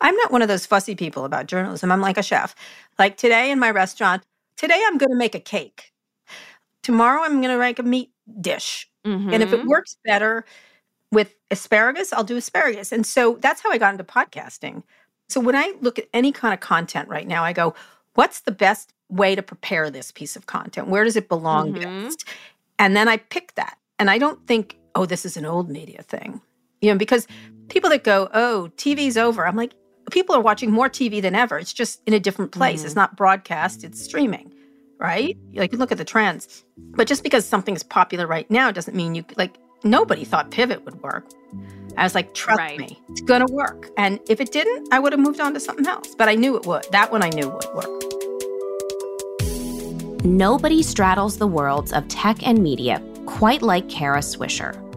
I'm not one of those fussy people about journalism. I'm like a chef. Like today in my restaurant, today I'm going to make a cake. Tomorrow I'm going to make a meat dish. Mm-hmm. And if it mm-hmm. works better with asparagus, I'll do asparagus. And so that's how I got into podcasting. So when I look at any kind of content right now, I go, what's the best way to prepare this piece of content? Where does it belong mm-hmm. best? And then I pick that. And I don't think, oh, this is an old media thing. You know, because people that go, oh, TV's over, I'm like, people are watching more TV than ever. It's just in a different place. Mm-hmm. It's not broadcast, it's streaming, right? Like, you look at the trends. But just because something's popular right now doesn't mean you, like, nobody thought Pivot would work. I was like, trust right. me, it's going to work. And if it didn't, I would have moved on to something else. But I knew it would. That one I knew would work. Nobody straddles the worlds of tech and media quite like Kara Swisher.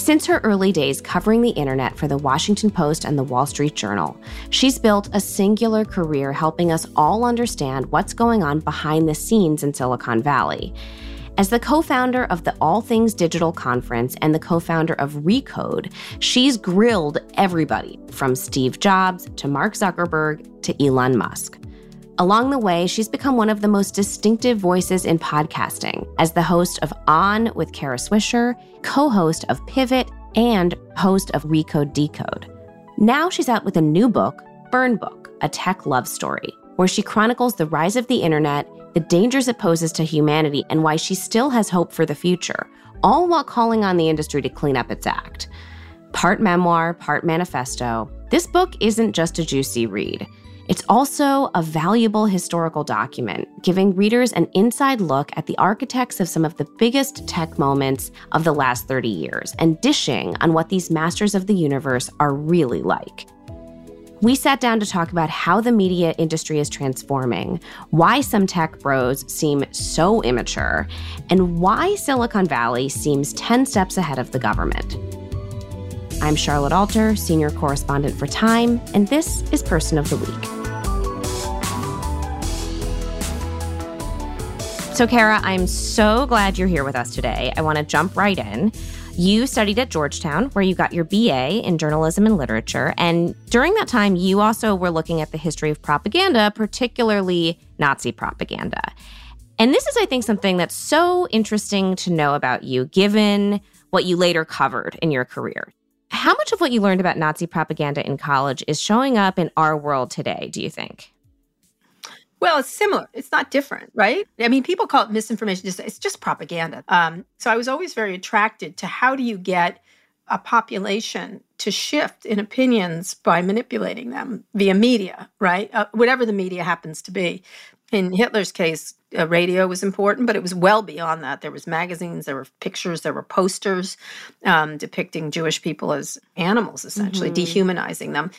Since her early days covering the internet for the Washington Post and the Wall Street Journal, she's built a singular career helping us all understand what's going on behind the scenes in Silicon Valley. As the co founder of the All Things Digital Conference and the co founder of Recode, she's grilled everybody from Steve Jobs to Mark Zuckerberg to Elon Musk. Along the way, she's become one of the most distinctive voices in podcasting as the host of On with Kara Swisher, co host of Pivot, and host of Recode Decode. Now she's out with a new book, Burn Book, a tech love story, where she chronicles the rise of the internet, the dangers it poses to humanity, and why she still has hope for the future, all while calling on the industry to clean up its act. Part memoir, part manifesto, this book isn't just a juicy read. It's also a valuable historical document, giving readers an inside look at the architects of some of the biggest tech moments of the last 30 years and dishing on what these masters of the universe are really like. We sat down to talk about how the media industry is transforming, why some tech bros seem so immature, and why Silicon Valley seems 10 steps ahead of the government. I'm Charlotte Alter, senior correspondent for Time, and this is Person of the Week. So, Kara, I'm so glad you're here with us today. I want to jump right in. You studied at Georgetown, where you got your BA in journalism and literature. And during that time, you also were looking at the history of propaganda, particularly Nazi propaganda. And this is, I think, something that's so interesting to know about you, given what you later covered in your career. How much of what you learned about Nazi propaganda in college is showing up in our world today, do you think? Well, it's similar. It's not different, right? I mean, people call it misinformation. It's just propaganda. Um, so I was always very attracted to how do you get a population to shift in opinions by manipulating them via media, right? Uh, whatever the media happens to be. In Hitler's case, uh, radio was important, but it was well beyond that. There was magazines, there were pictures, there were posters um, depicting Jewish people as animals, essentially mm-hmm. dehumanizing them.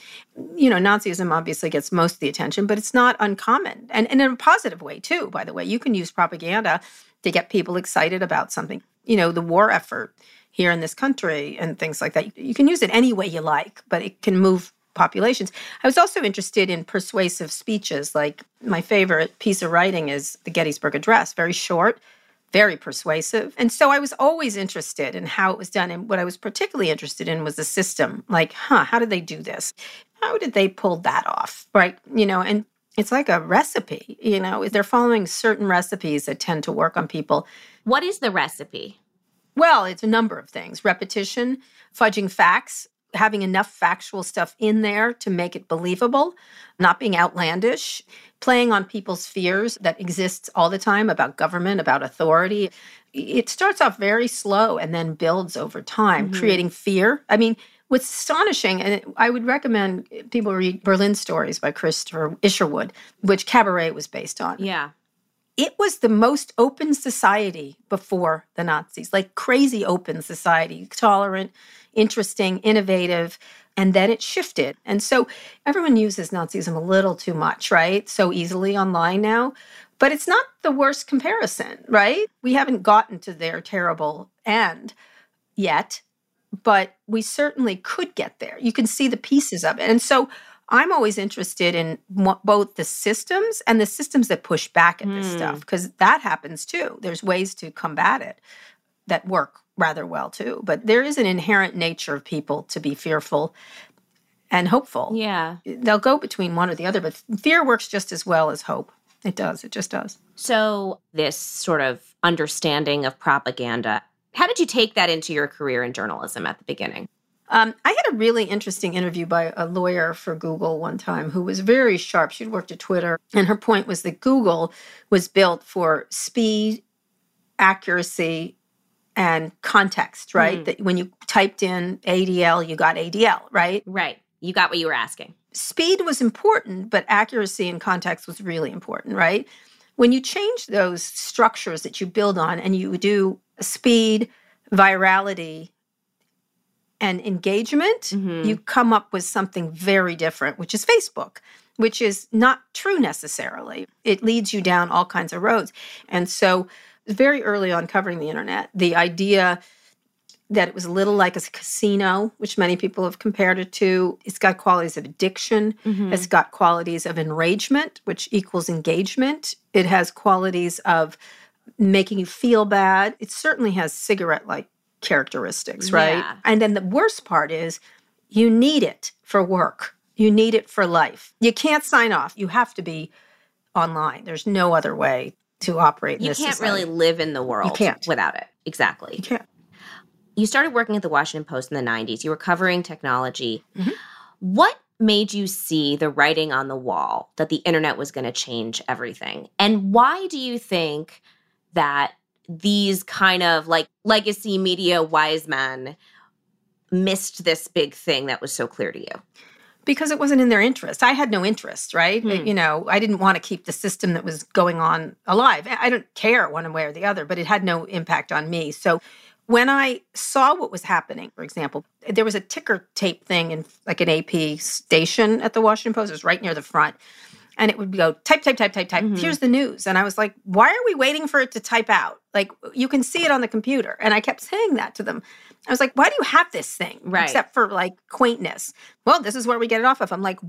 You know, Nazism obviously gets most of the attention, but it's not uncommon, and, and in a positive way too. By the way, you can use propaganda to get people excited about something. You know, the war effort here in this country and things like that. You can use it any way you like, but it can move populations. I was also interested in persuasive speeches. Like my favorite piece of writing is the Gettysburg Address, very short, very persuasive. And so I was always interested in how it was done. And what I was particularly interested in was the system. Like, huh, how did they do this? How did they pull that off? Right. You know, and it's like a recipe, you know, they're following certain recipes that tend to work on people. What is the recipe? Well, it's a number of things repetition, fudging facts, having enough factual stuff in there to make it believable, not being outlandish, playing on people's fears that exists all the time about government, about authority. It starts off very slow and then builds over time, mm-hmm. creating fear. I mean, what's astonishing, and I would recommend people read Berlin Stories by Christopher Isherwood, which Cabaret was based on. Yeah. It was the most open society before the Nazis, like crazy open society, tolerant, interesting, innovative. And then it shifted. And so everyone uses Nazism a little too much, right? So easily online now. But it's not the worst comparison, right? We haven't gotten to their terrible end yet, but we certainly could get there. You can see the pieces of it. And so I'm always interested in both the systems and the systems that push back at this mm. stuff because that happens too. There's ways to combat it that work rather well too. But there is an inherent nature of people to be fearful. and hopeful. Yeah. They'll go between one or the other, but fear works just as well as hope. It does. It just does. So, this sort of understanding of propaganda, how did you take that into your career in journalism at the beginning? Um, I had a really interesting interview by a lawyer for Google one time who was very sharp. She'd worked at Twitter, and her point was that Google was built for speed, accuracy, and context, right? Mm. That when you typed in ADL, you got ADL, right? Right. You got what you were asking. Speed was important, but accuracy and context was really important, right? When you change those structures that you build on and you do speed, virality, and engagement, mm-hmm. you come up with something very different, which is Facebook, which is not true necessarily. It leads you down all kinds of roads. And so, very early on covering the internet, the idea that it was a little like a casino, which many people have compared it to. It's got qualities of addiction. Mm-hmm. It's got qualities of enragement, which equals engagement. It has qualities of making you feel bad. It certainly has cigarette like characteristics, right? Yeah. And then the worst part is you need it for work, you need it for life. You can't sign off. You have to be online. There's no other way to operate you can't society. really live in the world you can't. without it. Exactly. You can't you started working at the Washington Post in the 90s. You were covering technology. Mm-hmm. What made you see the writing on the wall that the internet was going to change everything? And why do you think that these kind of like legacy media wise men missed this big thing that was so clear to you? Because it wasn't in their interest. I had no interest, right? Hmm. You know, I didn't want to keep the system that was going on alive. I don't care one way or the other, but it had no impact on me. So when I saw what was happening, for example, there was a ticker tape thing in like an AP station at the Washington Post. It was right near the front. And it would go type, type, type, type, type. Mm-hmm. Here's the news. And I was like, why are we waiting for it to type out? Like, you can see it on the computer. And I kept saying that to them. I was like, why do you have this thing? Right. Except for like quaintness. Well, this is where we get it off of. I'm like,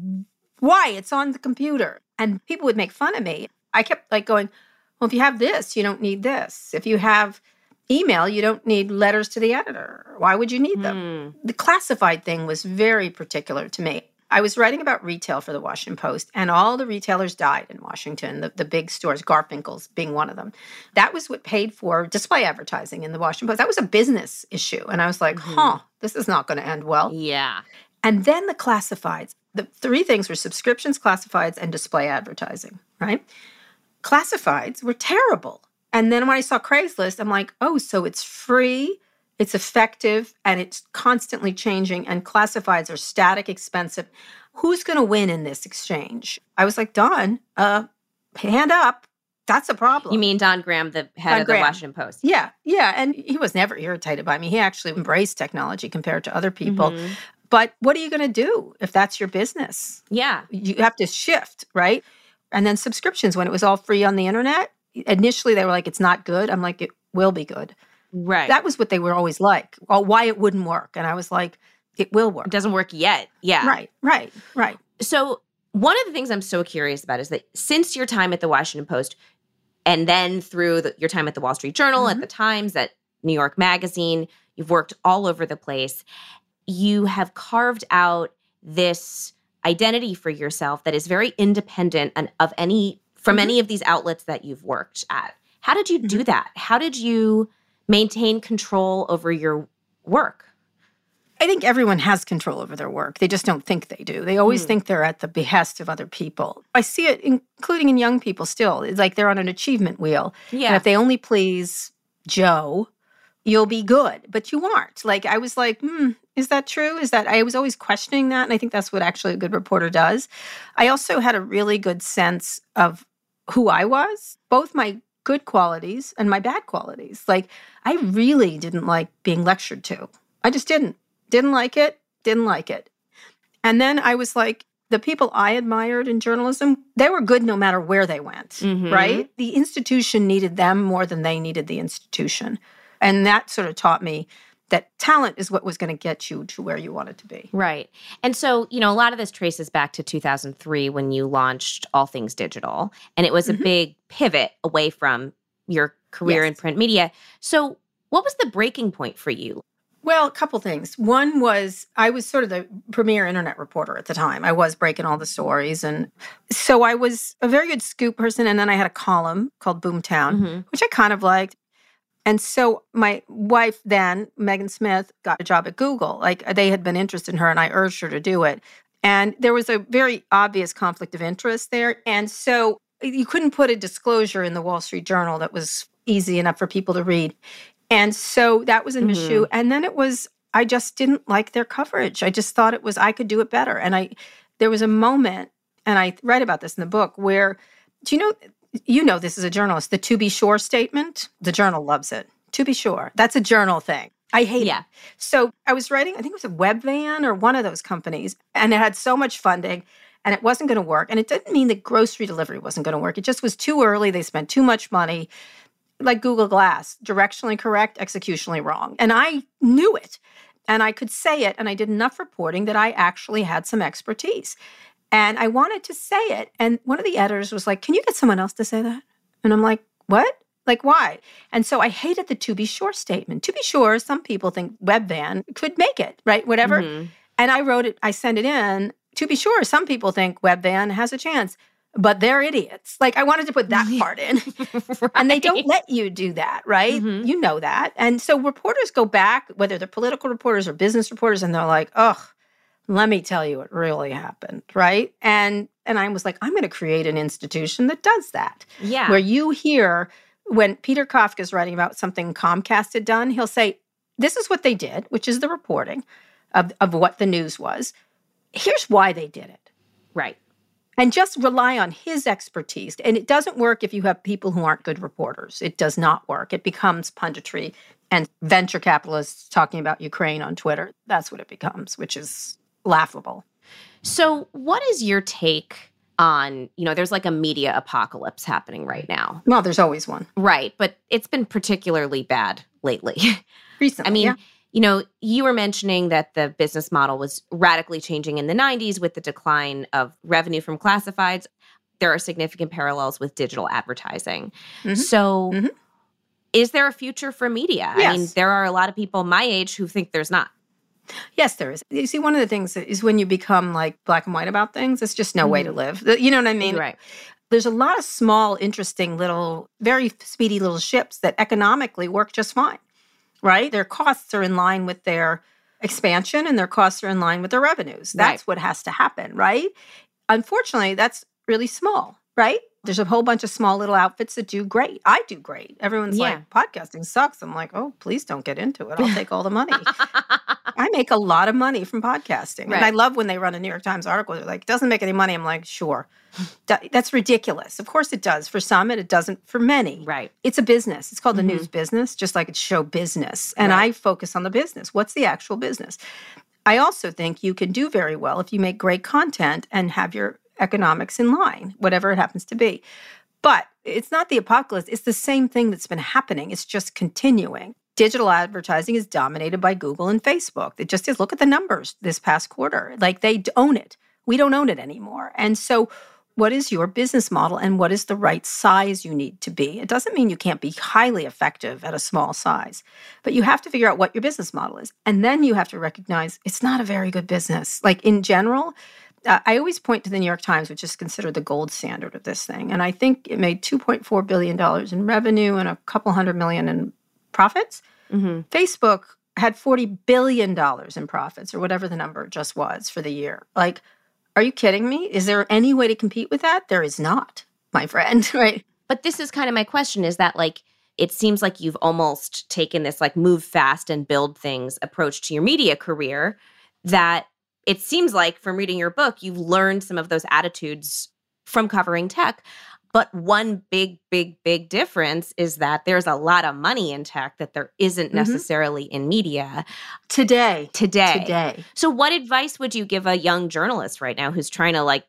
why? It's on the computer. And people would make fun of me. I kept like going, well, if you have this, you don't need this. If you have email, you don't need letters to the editor. Why would you need them? Mm. The classified thing was very particular to me. I was writing about retail for the Washington Post, and all the retailers died in Washington, the, the big stores, Garfinckel's being one of them. That was what paid for display advertising in the Washington Post. That was a business issue. And I was like, mm-hmm. huh, this is not going to end well. Yeah. And then the classifieds. The three things were subscriptions, classifieds, and display advertising, right? Classifieds were terrible. And then when I saw Craigslist, I'm like, oh, so it's free, it's effective, and it's constantly changing, and classifieds are static, expensive. Who's going to win in this exchange? I was like, Don, uh, hand up. That's a problem. You mean Don Graham, the head Don of Graham. the Washington Post? Yeah, yeah. And he was never irritated by me. He actually embraced technology compared to other people. Mm-hmm. But what are you going to do if that's your business? Yeah. You have to shift, right? And then subscriptions, when it was all free on the internet, initially they were like, it's not good. I'm like, it will be good. Right. That was what they were always like. Well, why it wouldn't work. And I was like, it will work. It doesn't work yet. Yeah. Right, right, right. So one of the things I'm so curious about is that since your time at the Washington Post and then through the, your time at the Wall Street Journal, mm-hmm. at the Times, at New York Magazine, you've worked all over the place. You have carved out this identity for yourself that is very independent of any from mm-hmm. any of these outlets that you've worked at. How did you mm-hmm. do that? How did you maintain control over your work? I think everyone has control over their work. They just don't think they do. They always mm. think they're at the behest of other people. I see it, including in young people still. It's like they're on an achievement wheel. Yeah. And if they only please Joe, you'll be good. But you aren't. Like, I was like, hmm, is that true? Is that I was always questioning that. And I think that's what actually a good reporter does. I also had a really good sense of who I was, both my good qualities and my bad qualities. Like, I really didn't like being lectured to. I just didn't. Didn't like it, didn't like it. And then I was like, the people I admired in journalism, they were good no matter where they went, mm-hmm. right? The institution needed them more than they needed the institution. And that sort of taught me that talent is what was going to get you to where you wanted to be. Right. And so, you know, a lot of this traces back to 2003 when you launched All Things Digital, and it was mm-hmm. a big pivot away from your career yes. in print media. So, what was the breaking point for you? Well, a couple things. One was I was sort of the premier internet reporter at the time. I was breaking all the stories. And so I was a very good scoop person. And then I had a column called Boomtown, mm-hmm. which I kind of liked. And so my wife then, Megan Smith, got a job at Google. Like they had been interested in her and I urged her to do it. And there was a very obvious conflict of interest there. And so you couldn't put a disclosure in the Wall Street Journal that was easy enough for people to read. And so that was an mm-hmm. issue. And then it was, I just didn't like their coverage. I just thought it was, I could do it better. And I, there was a moment, and I write about this in the book, where, do you know, you know this as a journalist, the to be sure statement? The journal loves it. To be sure. That's a journal thing. I hate yeah. it. So I was writing, I think it was a Webvan or one of those companies, and it had so much funding and it wasn't going to work. And it didn't mean that grocery delivery wasn't going to work. It just was too early. They spent too much money, like Google Glass, directionally correct, executionally wrong. And I knew it. And I could say it. And I did enough reporting that I actually had some expertise. And I wanted to say it. And one of the editors was like, Can you get someone else to say that? And I'm like, What? Like, why? And so I hated the to be sure statement. To be sure, some people think Webvan could make it, right? Whatever. Mm-hmm. And I wrote it, I sent it in. To be sure, some people think Webvan has a chance, but they're idiots. Like, I wanted to put that part in. right. And they don't let you do that, right? Mm-hmm. You know that. And so reporters go back, whether they're political reporters or business reporters, and they're like, oh, let me tell you what really happened, right? And and I was like, I'm going to create an institution that does that. Yeah. Where you hear when Peter Kafka is writing about something Comcast had done, he'll say, This is what they did, which is the reporting of, of what the news was. Here's why they did it. Right. And just rely on his expertise. And it doesn't work if you have people who aren't good reporters. It does not work. It becomes punditry and venture capitalists talking about Ukraine on Twitter. That's what it becomes, which is laughable. So, what is your take on, you know, there's like a media apocalypse happening right now. Well, there's always one. Right. But it's been particularly bad lately. Recently. I mean, yeah. you know, you were mentioning that the business model was radically changing in the 90s with the decline of revenue from classifieds. There are significant parallels with digital advertising. Mm-hmm. So, mm-hmm. is there a future for media? Yes. I mean, there are a lot of people my age who think there's not. Yes, there is. You see, one of the things is when you become like black and white about things, it's just no mm way to mm-hmm. live. You know what I mean? Right. There's a lot of small, interesting little, very speedy little ships that economically work just fine, right? Their costs are in line with their expansion and their costs are in line with their revenues. That's right. what has to happen, right? Unfortunately, that's really small, right? There's a whole bunch of small little outfits that do great. I do great. Everyone's yeah. like, podcasting sucks. I'm like, oh, please don't get into it. I'll take all the money. Make a lot of money from podcasting. Right. And I love when they run a New York Times article. They're like, doesn't make any money. I'm like, sure. That's ridiculous. Of course it does. For some, and it doesn't for many. Right. It's a business. It's called the mm-hmm. news business, just like it's show business. And right. I focus on the business. What's the actual business? I also think you can do very well if you make great content and have your economics in line, whatever it happens to be. But it's not the apocalypse. It's the same thing that's been happening. It's just continuing. Digital advertising is dominated by Google and Facebook. It just is. Look at the numbers this past quarter. Like they own it. We don't own it anymore. And so, what is your business model and what is the right size you need to be? It doesn't mean you can't be highly effective at a small size, but you have to figure out what your business model is. And then you have to recognize it's not a very good business. Like in general, uh, I always point to the New York Times, which is considered the gold standard of this thing. And I think it made $2.4 billion in revenue and a couple hundred million in profits. Mm-hmm. Facebook had $40 billion in profits or whatever the number just was for the year. Like, are you kidding me? Is there any way to compete with that? There is not, my friend, right? But this is kind of my question is that like, it seems like you've almost taken this like move fast and build things approach to your media career that it seems like from reading your book, you've learned some of those attitudes from covering tech. But one big, big, big difference is that there's a lot of money in tech that there isn't mm-hmm. necessarily in media today. Today. Today. So, what advice would you give a young journalist right now who's trying to like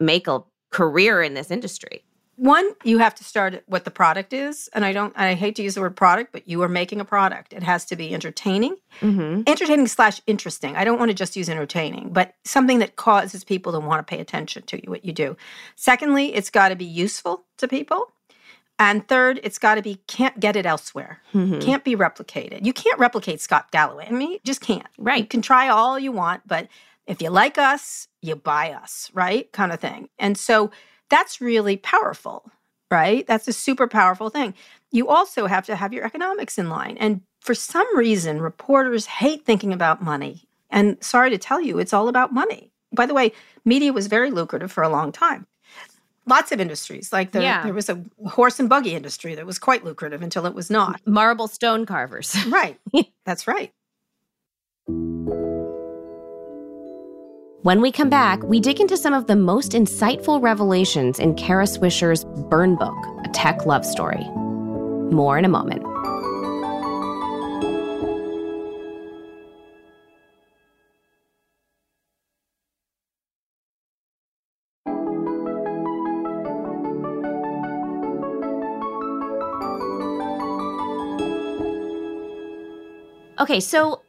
make a career in this industry? One, you have to start at what the product is. And I don't, I hate to use the word product, but you are making a product. It has to be entertaining, mm-hmm. entertaining slash interesting. I don't want to just use entertaining, but something that causes people to want to pay attention to you, what you do. Secondly, it's got to be useful to people. And third, it's got to be can't get it elsewhere. Mhm. Can't be replicated. You can't replicate Scott Galloway. I mean, you just can't. right You Right. can try all you want, but if you like us, you buy us, right? Kind of thing. And so that's really powerful, right? That's a super powerful thing. You also have to have your economics in line. And for some reason, reporters hate thinking about money. And sorry to tell you, it's all about money. By the way, media was very lucrative for a long time. Lots of industries, like the, Yeah. there was a horse and buggy industry that was quite lucrative until it was not. Marble stone carvers. Right. That's right. When we come back, we dig into some of the most insightful revelations in Kara Swisher's Burn Book, a tech love story. More in a moment. Okay, so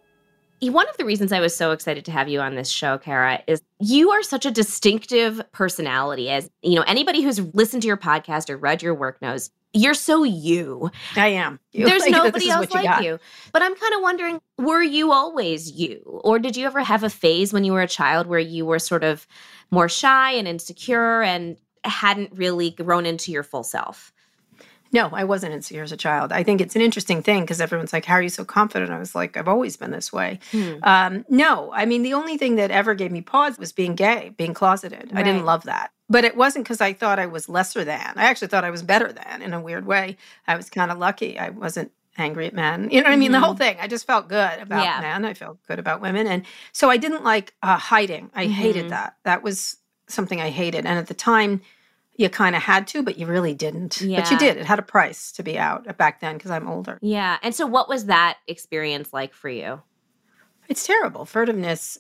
one of the reasons I was so excited to have you on this show, Kara, is you are such a distinctive personality. As you know, anybody who's listened to your podcast or read your work knows you're so you. I am. You- There's like, nobody else what like got. you. But I'm kind of wondering, were you always you? Or did you ever have a phase when you were a child where you were sort of more shy and insecure and hadn't really grown into your full self? No, I wasn't insecure as a child. I think it's an interesting thing because everyone's like, How are you so confident? I was like, I've always been this way. Hmm. Um, no, I mean, the only thing that ever gave me pause was being gay, being closeted. I didn't love that. But it wasn't because I thought I was lesser than. I actually thought I was better than in a weird way. I was kind of lucky. I wasn't angry at men. You know what I mean? The whole thing. I just felt good about Mm-hmm. Yeah. men. I felt good about women. And so I didn't like uh, hiding. I Mhm. hated that. That was something I hated. And at the time, you kind of had to, but you really didn't. But you did. It had a price to be out uh, back then because I'm older. Yeah. And so, what was that experience like for you? It's terrible. Furtiveness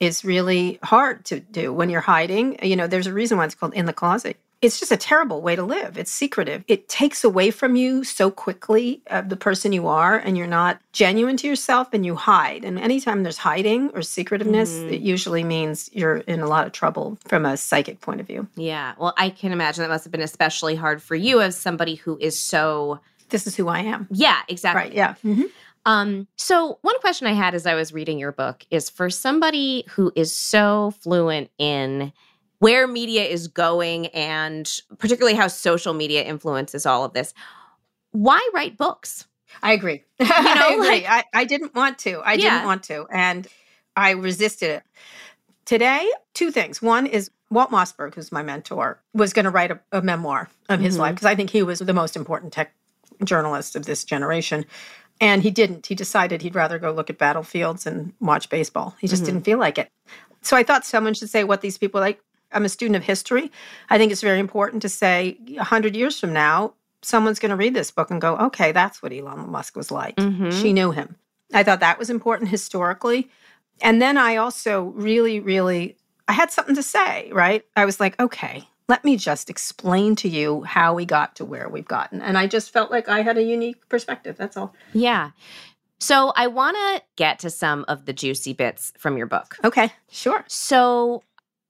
is really hard to do when you're hiding. You know, there's a reason why it's called in the closet. It's just a terrible way to live. It's secretive. It takes away from you so quickly of the person you are, and you're not genuine to yourself and you hide. And anytime there's hiding or secretiveness, Mhm. it usually means you're in a lot of trouble from a psychic point of view. Yeah. Well, I can imagine that must have been especially hard for you as somebody who is so. This is who I am. Yeah, exactly. Right. Yeah. Mhm. Um, so one question I had as I was reading your book is for somebody who is so fluent in where media is going and particularly how social media influences all of this, why write books? I agree. You know, I agree. like- I, I didn't want to. I Yeah. didn't want to. And I resisted it. Today, two things. One is Walt Mossberg, who's my mentor, was going to write a, a memoir of his Mhm. life because I think he was the most important tech journalist of this generation. And he didn't. He decided he'd rather go look at battlefields and watch baseball. He just Mhm. didn't feel like it. So I thought someone should say what these people like. I'm a student of history. I think it's very important to say 100 years from now, someone's going to read this book and go, okay, that's what Elon Musk was like. Mhm. She knew him. I thought that was important historically. And then I also really, really, I had something to say, right? I was like, okay, let me just explain to you how we got to where we've gotten. And I just felt like I had a unique perspective. That's all. Yeah. So I want to get to some of the juicy bits from your book. Okay, sure. So,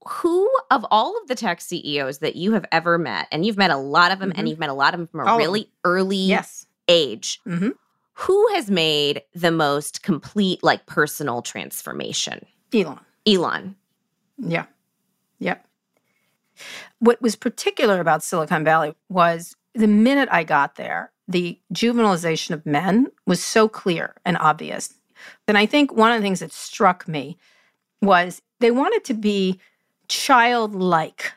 who of all of the tech CEOs that you have ever met, and you've met a lot of them, and Mhm. you've met a lot of them from a All really early Yes. age, hmm who has made the most complete, like, personal transformation? Elon. Elon. Yeah. Yep. What was particular about Silicon Valley was the minute I got there, the juvenilization of men was so clear and obvious. And I think one of the things that struck me was they wanted to be childlike,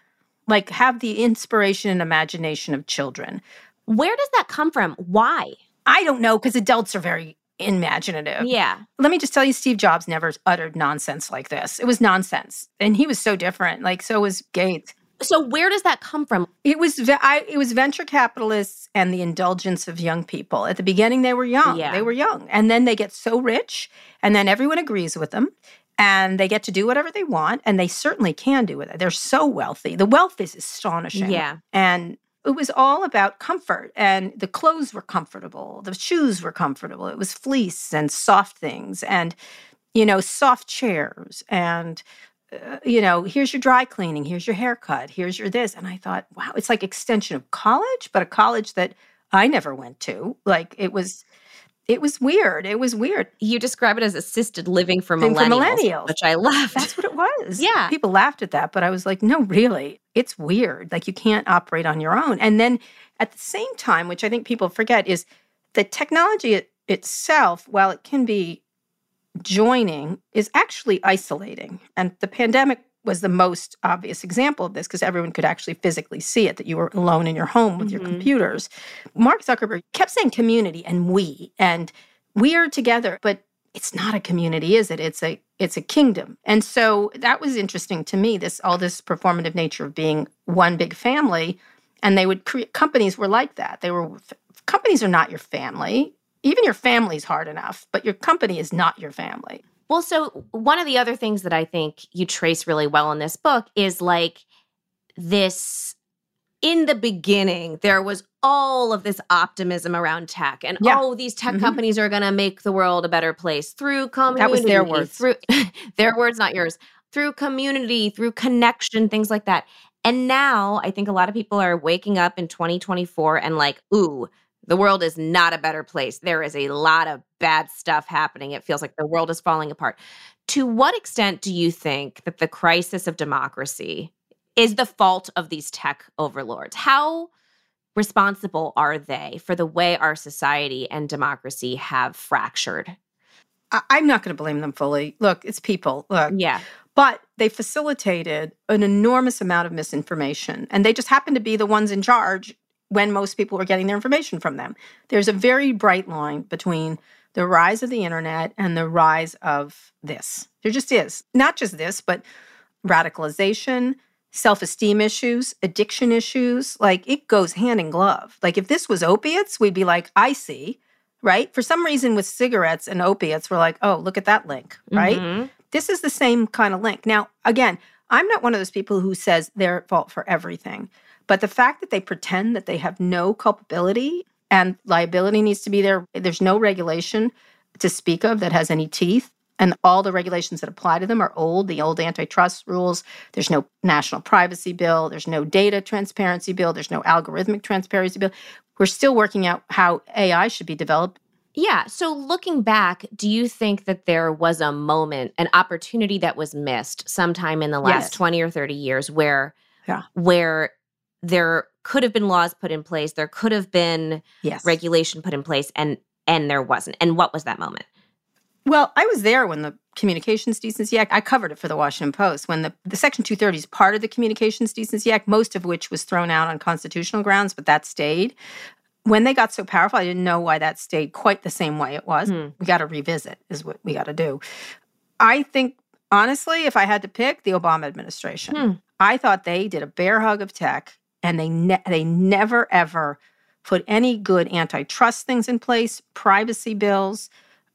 like have the inspiration and imagination of children. Where does that come from? Why? I don't know because adults are very imaginative. Yeah. Let me just tell you, Steve Jobs never uttered nonsense like this. It was nonsense. And he was so different. Like, so was Gates. So, where does that come from? It was I, it was venture capitalists and the indulgence of young people. At the beginning, they were young. Yeah. They were young, and then they get so rich, and then everyone agrees with them, and they get to do whatever they want, and they certainly can do it. They're so wealthy. The wealth is astonishing. Yeah. and it was all about comfort, and the clothes were comfortable, the shoes were comfortable. It was fleece and soft things, and you know, soft chairs and uh, you know, here's your dry cleaning, here's your haircut, here's your this. And I thought, wow, it's like extension of college, but a college that I never went to. Like it was it was weird. It was weird. You describe it as assisted living for millennials, for millennials. which I love. That's what it was. yeah. People laughed at that, but I was like, no, really. It's weird. Like you can't operate on your own. And then at the same time, which I think people forget, is the technology it, itself, while it can be joining, is actually isolating. And the pandemic was the most obvious example of this because everyone could actually physically see it that you were alone in your home with mm-hmm. your computers. Mark Zuckerberg kept saying community and we and we are together, but it's not a community, is it? It's a it's a kingdom. And so that was interesting to me this all this performative nature of being one big family and they would create companies were like that. They were companies are not your family. Even your family's hard enough, but your company is not your family. Well, so one of the other things that I think you trace really well in this book is like this in the beginning, there was all of this optimism around tech and yeah. oh, these tech mm-hmm. companies are gonna make the world a better place through community. That was their words. Through their words, not yours. Through community, through connection, things like that. And now I think a lot of people are waking up in 2024 and like, ooh, the world is not a better place. There is a lot of bad stuff happening. It feels like the world is falling apart. To what extent do you think that the crisis of democracy is the fault of these tech overlords? How responsible are they for the way our society and democracy have fractured? I'm not going to blame them fully. Look, it's people. Look. Yeah. But they facilitated an enormous amount of misinformation, and they just happened to be the ones in charge when most people were getting their information from them. There's a very bright line between the rise of the internet and the rise of this. There just is. Not just this, but radicalization, self esteem issues, addiction issues. Like it goes hand in glove. Like if this was opiates, we'd be like, I see, right? For some reason, with cigarettes and opiates, we're like, oh, look at that link, right? Mm-hmm. This is the same kind of link. Now, again, I'm not one of those people who says they're at fault for everything. But the fact that they pretend that they have no culpability and liability needs to be there, there's no regulation to speak of that has any teeth. And all the regulations that apply to them are old, the old antitrust rules. There's no national privacy bill. There's no data transparency bill. There's no algorithmic transparency bill. We're still working out how AI should be developed. Yeah. So looking back, do you think that there was a moment, an opportunity that was missed sometime in the last yes. 20 or 30 years where yeah. where there could have been laws put in place, there could have been yes. regulation put in place, and and there wasn't. And what was that moment? Well, I was there when the Communications Decency Act, I covered it for the Washington Post, when the, the Section 230 is part of the Communications Decency Act, most of which was thrown out on constitutional grounds, but that stayed. When they got so powerful, I didn't know why that stayed quite the same way it was. Hmm. We got to revisit, is what we got to do. I think, honestly, if I had to pick, the Obama administration. Hmm. I thought they did a bear hug of tech and they ne- they never ever put any good antitrust things in place, privacy bills,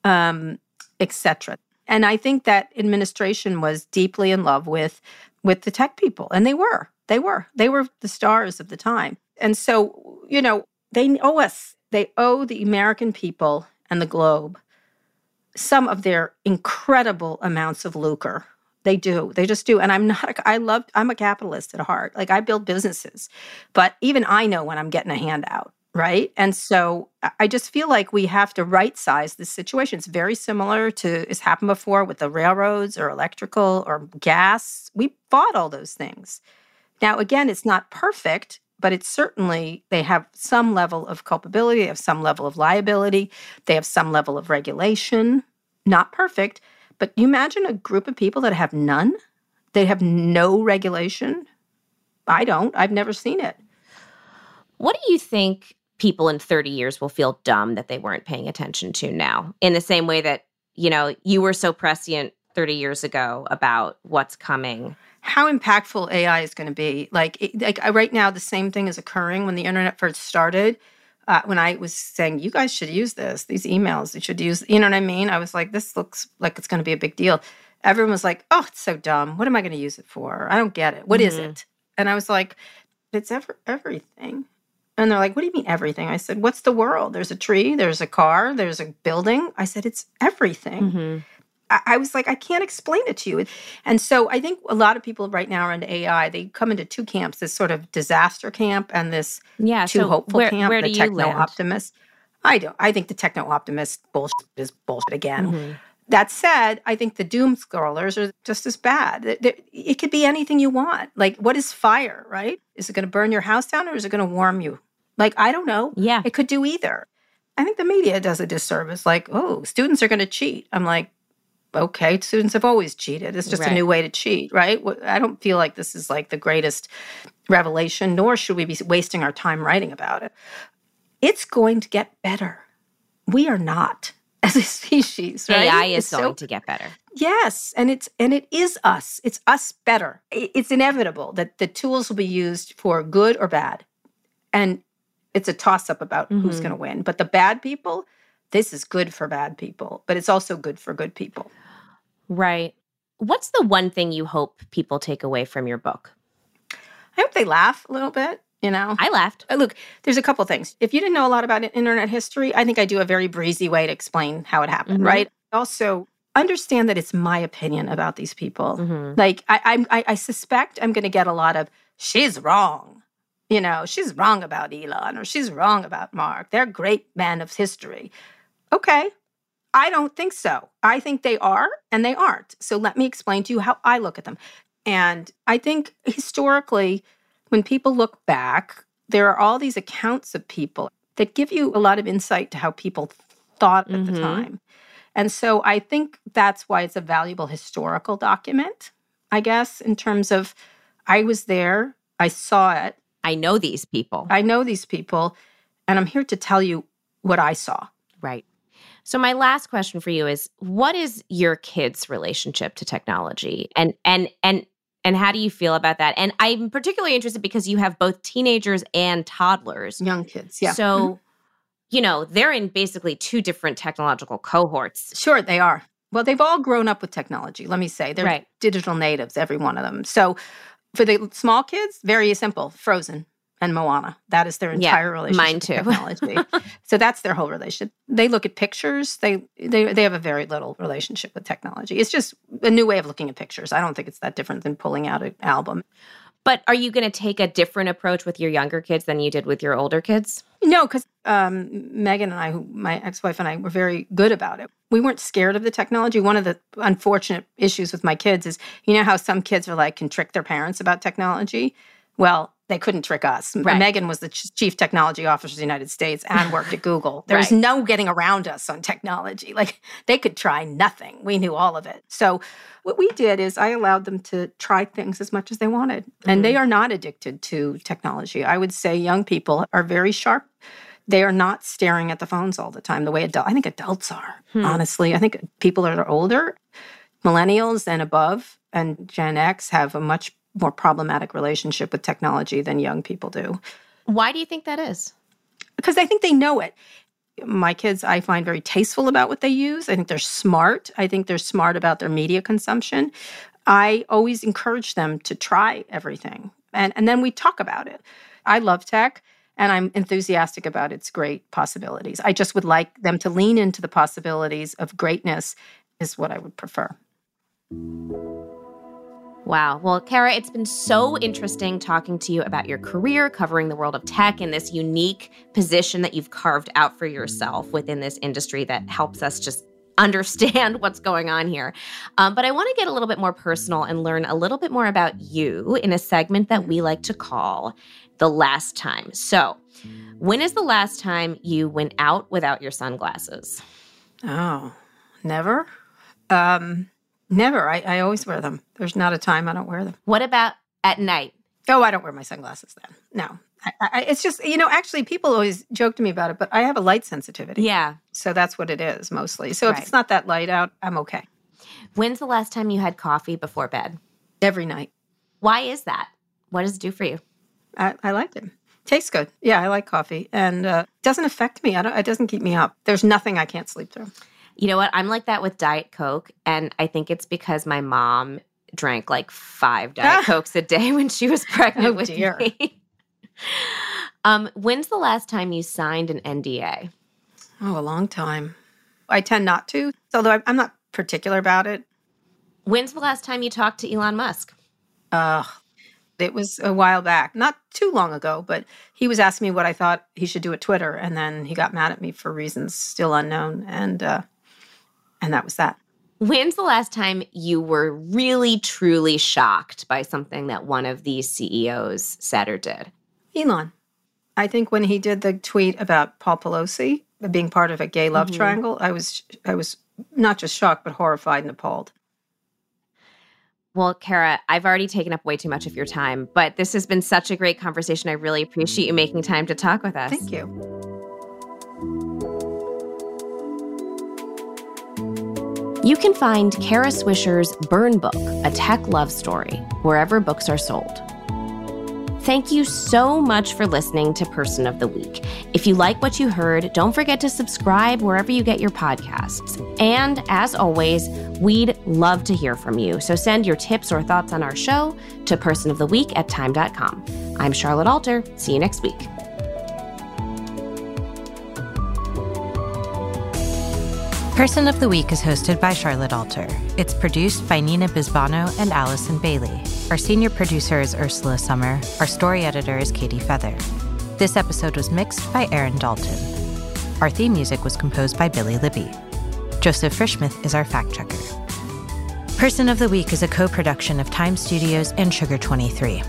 um, etc. And I think that administration was deeply in love with with the tech people, and they were, they were, they were the stars of the time. And so, you know, they owe us, they owe the American people and the globe some of their incredible amounts of lucre they do. They just do. And I'm not, a, I love, I'm a capitalist at heart. Like I build businesses, but even I know when I'm getting a handout, right? And so I just feel like we have to right size this situation. It's very similar to, it's happened before with the railroads or electrical or gas. We bought all those things. Now, again, it's not perfect, but it's certainly, they have some level of culpability, they have some level of liability, they have some level of regulation. Not perfect, but you imagine a group of people that have none? They have no regulation? I don't. I've never seen it. What do you think people in 30 years will feel dumb that they weren't paying attention to now? In the same way that, you know, you were so prescient 30 years ago about what's coming how impactful AI is going to be. Like, like right now, the same thing is occurring when the internet first started uh, when I was saying, you guys should use this, these emails, you should use, you know what I mean? I was like, this looks like it's going to be a big deal. Everyone was like, oh, it's so dumb. What am I going to use it for? I don't get it. What mm-hmm. is it? And I was like, it's ever, everything. And they're like, what do you mean everything? I said, what's the world? There's a tree, there's a car, there's a building. I said, it's everything. Mm-hmm. I, was like, I can't explain it to you. And so I think a lot of people right now are into AI. They come into two camps: this sort of disaster camp and this yeah, too so hopeful where, camp, where the do you techno optimist. I don't. I think the techno optimist bullshit is bullshit again. Mhm. That said, I think the doom scrollers are just as bad. It could be anything you want. Like, what is fire, right? Is it going to burn your house down or is it going to warm you? Like, I don't know. Yeah. It could do either. I think the media does a disservice. Like, oh, students are going to cheat. I'm like, okay, students have always cheated. It's just Right. a new way to cheat, right? I don't feel like this is like the greatest revelation, nor should we be wasting our time writing about it. It's going to get better. We are not as a species, right? AI is so- going to get better. Yes, and it's and it is us. It's us better. It's inevitable that the tools will be used for good or bad. And it's a toss up about who's Mhm. going to win. But the bad people, this is good for bad people, but it's also good for good people. Right. What's the one thing you hope people take away from your book? I hope they laugh a little bit, you know. I laughed. Uh, Look, there's a couple things. If you didn't know a lot about internet history, I think I do a very breezy way to explain how it happened, Mhm. right? Also, understand that it's my opinion about these people. Mhm. Like I, I'm- I, I suspect I'm going to get a lot of she's wrong. You know, she's wrong about Elon or she's wrong about Mark. They're great men of history. Okay, I don't think so. I think they are and they aren't. So let me explain to you how I look at them. And I think historically, when people look back, there are all these accounts of people that give you a lot of insight to how people thought at the Mhm. time. And so I think that's why it's a valuable historical document, I guess, in terms of I was there, I saw it, I know these people. I know these people, and I'm here to tell you what I saw. Right. So my last question for you is what is your kids' relationship to technology? And and and and how do you feel about that? And I'm particularly interested because you have both teenagers and toddlers. Young kids, yeah. So, Mhm. you know, they're in basically two different technological cohorts. Sure, they are. Well, they've all grown up with technology, let me say. They're Right. digital natives, every one of them. So for the small kids, very simple Frozen and Moana. That is their Yeah, entire relationship mine too. technology. so that's their whole relationship. They look at pictures. They, they they have a very little relationship with technology. It's just a new way of looking at pictures. I don't think it's that different than pulling out an album. But are you going to take a different approach with your younger kids than you did with your older kids? No, because um, Megan and I, who my ex-wife and I, were very good about it. We weren't scared of the technology. One of the unfortunate issues with my kids is, you know how some kids are like can trick their parents about technology. Well, they couldn't trick us. Right. Megan was the ch- chief technology officer of the United States and worked at Google. There was no getting around us on technology. Like they could try nothing. We knew all of it. So what we did is I allowed them to try things as much as they wanted. And they are not addicted to technology. I would say young people are very sharp. They are not staring at the phones all the time the way adult I think adults are. Hmm. Honestly, I think people that are older, millennials and above and Gen X have a much more problematic relationship with technology than young people do Why do you think that is? because I think they know it. My kids, I find very tasteful about what they use. I think they're smart. I think they're smart about their media consumption. I always encourage them to try everything. And, and then we talk about it. I love tech and I'm enthusiastic about its great possibilities. I just would like them to lean into the possibilities of greatness, is what I would prefer. Wow. Well, Kara, it's been so interesting talking to you about your career covering the world of tech and this unique position that you've carved out for yourself within this industry that helps us just understand what's going on here. Um, but I want to get a little bit more personal and learn a little bit more about you in a segment that we like to call the last time. So, when is the last time you went out without your sunglasses? Oh, never? Um, never. I, I always wear them. There's not a time I don't wear them. What about at night? Oh, I don't wear my sunglasses then. No. I, I, it's just, you know, actually, people always joke to me about it, but I have a light sensitivity. Yeah. So that's what it is mostly. So if it's not that light out, I'm okay. When's the last time you had coffee before bed? Every night. Why is that? What does it do for you? I, I like it. Tastes good. Yeah, I like coffee. And uh, doesn't affect me. I don't, it doesn't keep me up. There's nothing I can't sleep through. You know what? I'm like that with Diet Coke. And I think it's because my mom drank like five Diet. Cokes a day when she was pregnant Oh, with dear. me. um, when's the last time you signed an NDA? Oh, a long time. I tend not to, although I'm not particular about it. When's the last time you talked to Elon Musk? Uh, it was a while back, not too long ago, but he was asking me what I thought he should do at Twitter, and then he got mad at me for reasons still unknown, and uh, and that was that. When's the last time you were really truly shocked by something that one of these CEOs said or did? Elon. I think when he did the tweet about Paul Pelosi being part of a gay love mm-hmm. triangle, I was I was not just shocked but horrified and appalled. Well, Kara, I've already taken up way too much of your time, but this has been such a great conversation. I really appreciate you making time to talk with us. Thank you. You can find Kara Swisher's Burn Book, a tech love story, wherever books are sold. Thank you so much for listening to Person of the Week. If you like what you heard, don't forget to subscribe wherever you get your podcasts. And as always, we'd love to hear from you. So send your tips or thoughts on our show to personoftheweek at time.com. I'm Charlotte Alter. See you next week. Person of the Week is hosted by Charlotte Alter. It's produced by Nina Bisbano and Allison Bailey. Our senior producer is Ursula Summer. Our story editor is Katie Feather. This episode was mixed by Aaron Dalton. Our theme music was composed by Billy Libby. Joseph Frischmuth is our fact checker. Person of the Week is a co production of Time Studios and Sugar 23.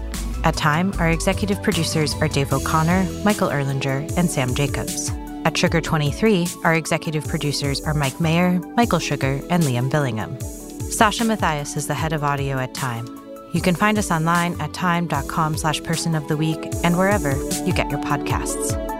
At Time, our executive producers are Dave O'Connor, Michael Erlinger, and Sam Jacobs. At Sugar 23, our executive producers are Mike Mayer, Michael Sugar, and Liam Billingham. Sasha Matthias is the head of audio at Time. You can find us online at time.com slash person of the week and wherever you get your podcasts.